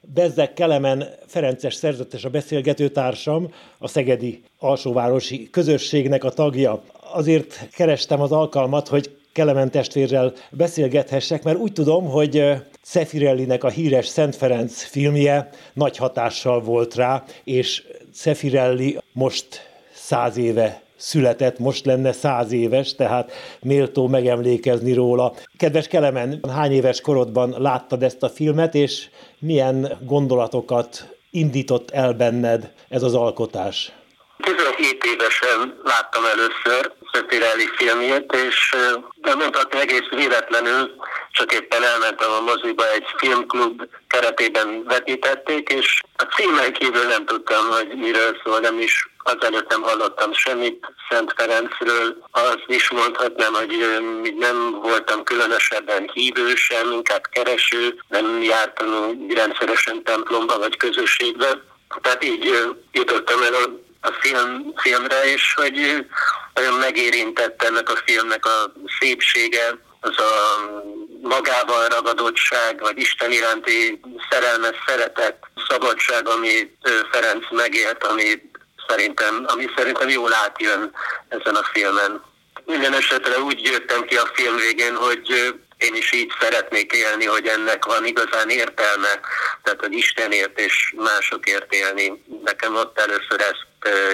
Bezzek Kelemen Ferences szerzetes a beszélgetőtársam, a Szegedi alsóvárosi közösségnek a tagja. Azért kerestem az alkalmat, hogy Kelemen testvérrel beszélgethessek, mert úgy tudom, hogy Szefirellinek a híres Szent Ferenc filmje nagy hatással volt rá, és Szefirelli most száz éve született, most lenne száz éves, tehát méltó megemlékezni róla. Kedves Kelemen, hány éves korodban láttad ezt a filmet, és milyen gondolatokat indított el benned ez az alkotás? 17 évesen láttam először Szöpirelli filmjét, és de mondhatni egész véletlenül, csak éppen elmentem a moziba, egy filmklub keretében vetítették, és a címen kívül nem tudtam, hogy miről szól, nem is azelőtt nem hallottam semmit Szent Ferencről. Azt is mondhatnám, hogy nem voltam különösebben hívő sem, inkább kereső, nem jártam rendszeresen templomba vagy közösségbe. Tehát így jutottam el a film, filmre, és hogy nagyon megérintett ennek a filmnek a szépsége, az a magával ragadottság, vagy Isten iránti szerelmes szeretet, szabadság, amit Ferenc megélt, ami szerintem, ami szerintem jól átjön ezen a filmen. Minden esetre úgy jöttem ki a film végén, hogy én is így szeretnék élni, hogy ennek van igazán értelme, tehát hogy Istenért és másokért élni. Nekem ott először ezt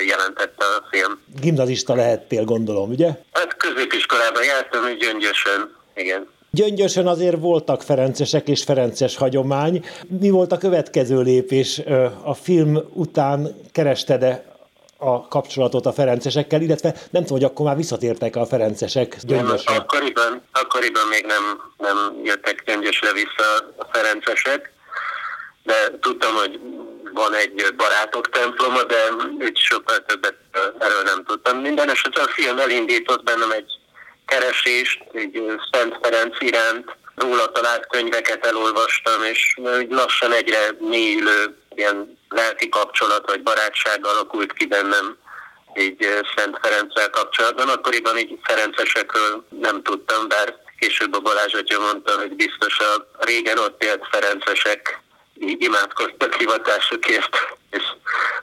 jelentette a film. Gimnazista lehettél, gondolom, ugye? Hát középiskolában jártam, hogy gyöngyösen, igen. Gyöngyösen azért voltak ferencesek és ferences hagyomány. Mi volt a következő lépés? A film után kerested-e a kapcsolatot a ferencesekkel, illetve nem tudom, hogy akkor már visszatértek a ferencesek gyöngyösre. Akkoriban, akkoriban még nem, nem jöttek gyöngyösre vissza a ferencesek, de tudtam, hogy van egy barátok temploma, de úgy sokkal többet erről nem tudtam. Minden esetre a film elindított bennem egy keresést, egy Szent Ferenc iránt, róla talált könyveket elolvastam, és lassan egyre mélyülő ilyen lelki kapcsolat vagy barátság alakult ki bennem így Szent Ferenccel kapcsolatban. Akkoriban így Ferencesekről nem tudtam, bár később a Balázs atya mondta, hogy biztos a régen ott élt Ferencesek így imádkoztak hivatásukért, és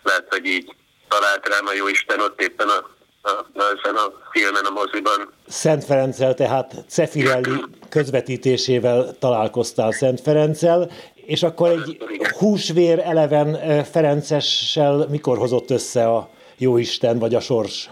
lehet, hogy így talált rám a Jóisten ott éppen a, a, ezen a filmen, a moziban. Szent Ferenccel, tehát Cefirelli közvetítésével találkoztál Szent Ferenccel, és akkor egy húsvér eleven Ferencessel mikor hozott össze a Jóisten vagy a sors?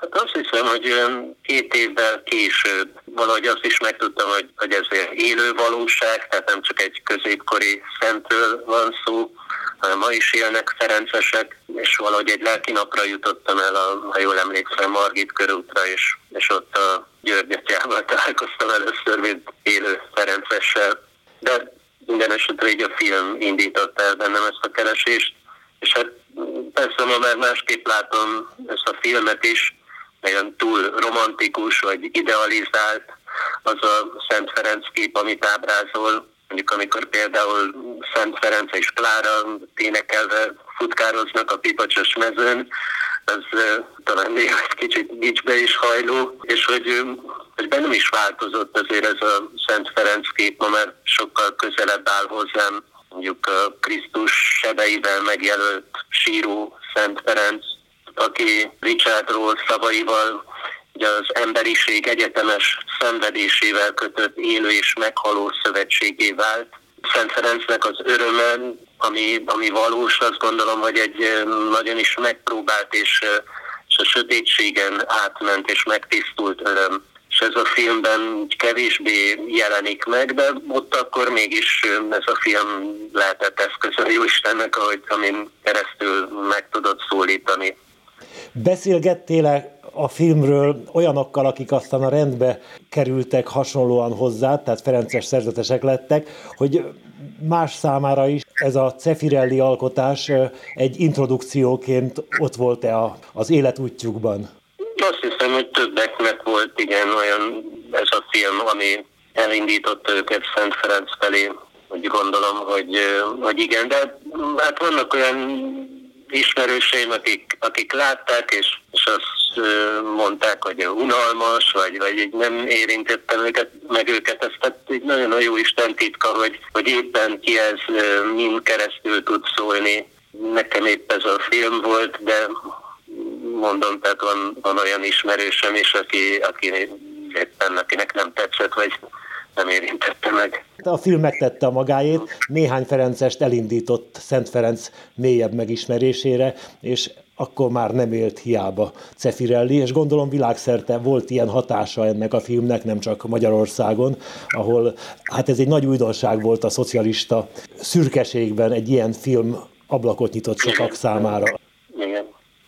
Hát azt hiszem, hogy két évvel később valahogy azt is megtudtam, hogy, hogy ez élő valóság, tehát nem csak egy középkori szentről van szó, hanem ma is élnek ferencesek, és valahogy egy lelki napra jutottam el, a, ha jól emlékszem, Margit körútra, és, és ott a Györgyatyával találkoztam először, mint élő ferencessel. Esetre így a film indította el bennem ezt a keresést, és hát persze ma már másképp látom ezt a filmet is, nagyon túl romantikus vagy idealizált az a Szent Ferenc kép, amit ábrázol. Mondjuk amikor például Szent Ferenc és Klára énekelve futkároznak a pipacsos mezőn, uh, talán még egy kicsit gicsbe is hajló, és hogy, hogy bennem is változott azért ez a Szent Ferenc kép, már sokkal közelebb áll hozzám, mondjuk a Krisztus sebeivel megjelölt síró Szent Ferenc, aki Richardról szavaival ugye az emberiség egyetemes szenvedésével kötött élő és meghaló szövetségé vált. Szent Ferencnek az öröme, ami, ami valós, azt gondolom, hogy egy nagyon is megpróbált és, és a sötétségen átment és megtisztult öröm. És ez a filmben kevésbé jelenik meg, de ott akkor mégis ez a film lehetett eszköz a Istennek, ahogy amin keresztül meg tudott szólítani. Beszélgettél a filmről olyanokkal, akik aztán a rendbe kerültek hasonlóan hozzá, tehát Ferences szerzetesek lettek, hogy más számára is ez a Cefirelli alkotás egy introdukcióként ott volt-e az életútjukban? Azt hiszem, hogy többeknek volt igen olyan ez a film, ami elindította őket Szent Ferenc felé. Úgy gondolom, hogy, hogy igen, de hát vannak olyan ismerőseim, akik, akik látták, és, és azt mondták, hogy unalmas, vagy, vagy nem érintettem őket, meg őket. Ez tehát egy nagyon jó Isten titka, hogy, hogy éppen ki ez mind keresztül tud szólni. Nekem épp ez a film volt, de mondom, tehát van, van olyan ismerősöm is, aki, aki éppen akinek nem tetszett, vagy nem érintette meg. A film megtette a magáét, néhány Ferencest elindított Szent Ferenc mélyebb megismerésére, és akkor már nem élt hiába Cefirelli, és gondolom világszerte volt ilyen hatása ennek a filmnek, nem csak Magyarországon, ahol hát ez egy nagy újdonság volt a szocialista szürkeségben egy ilyen film ablakot nyitott sokak számára.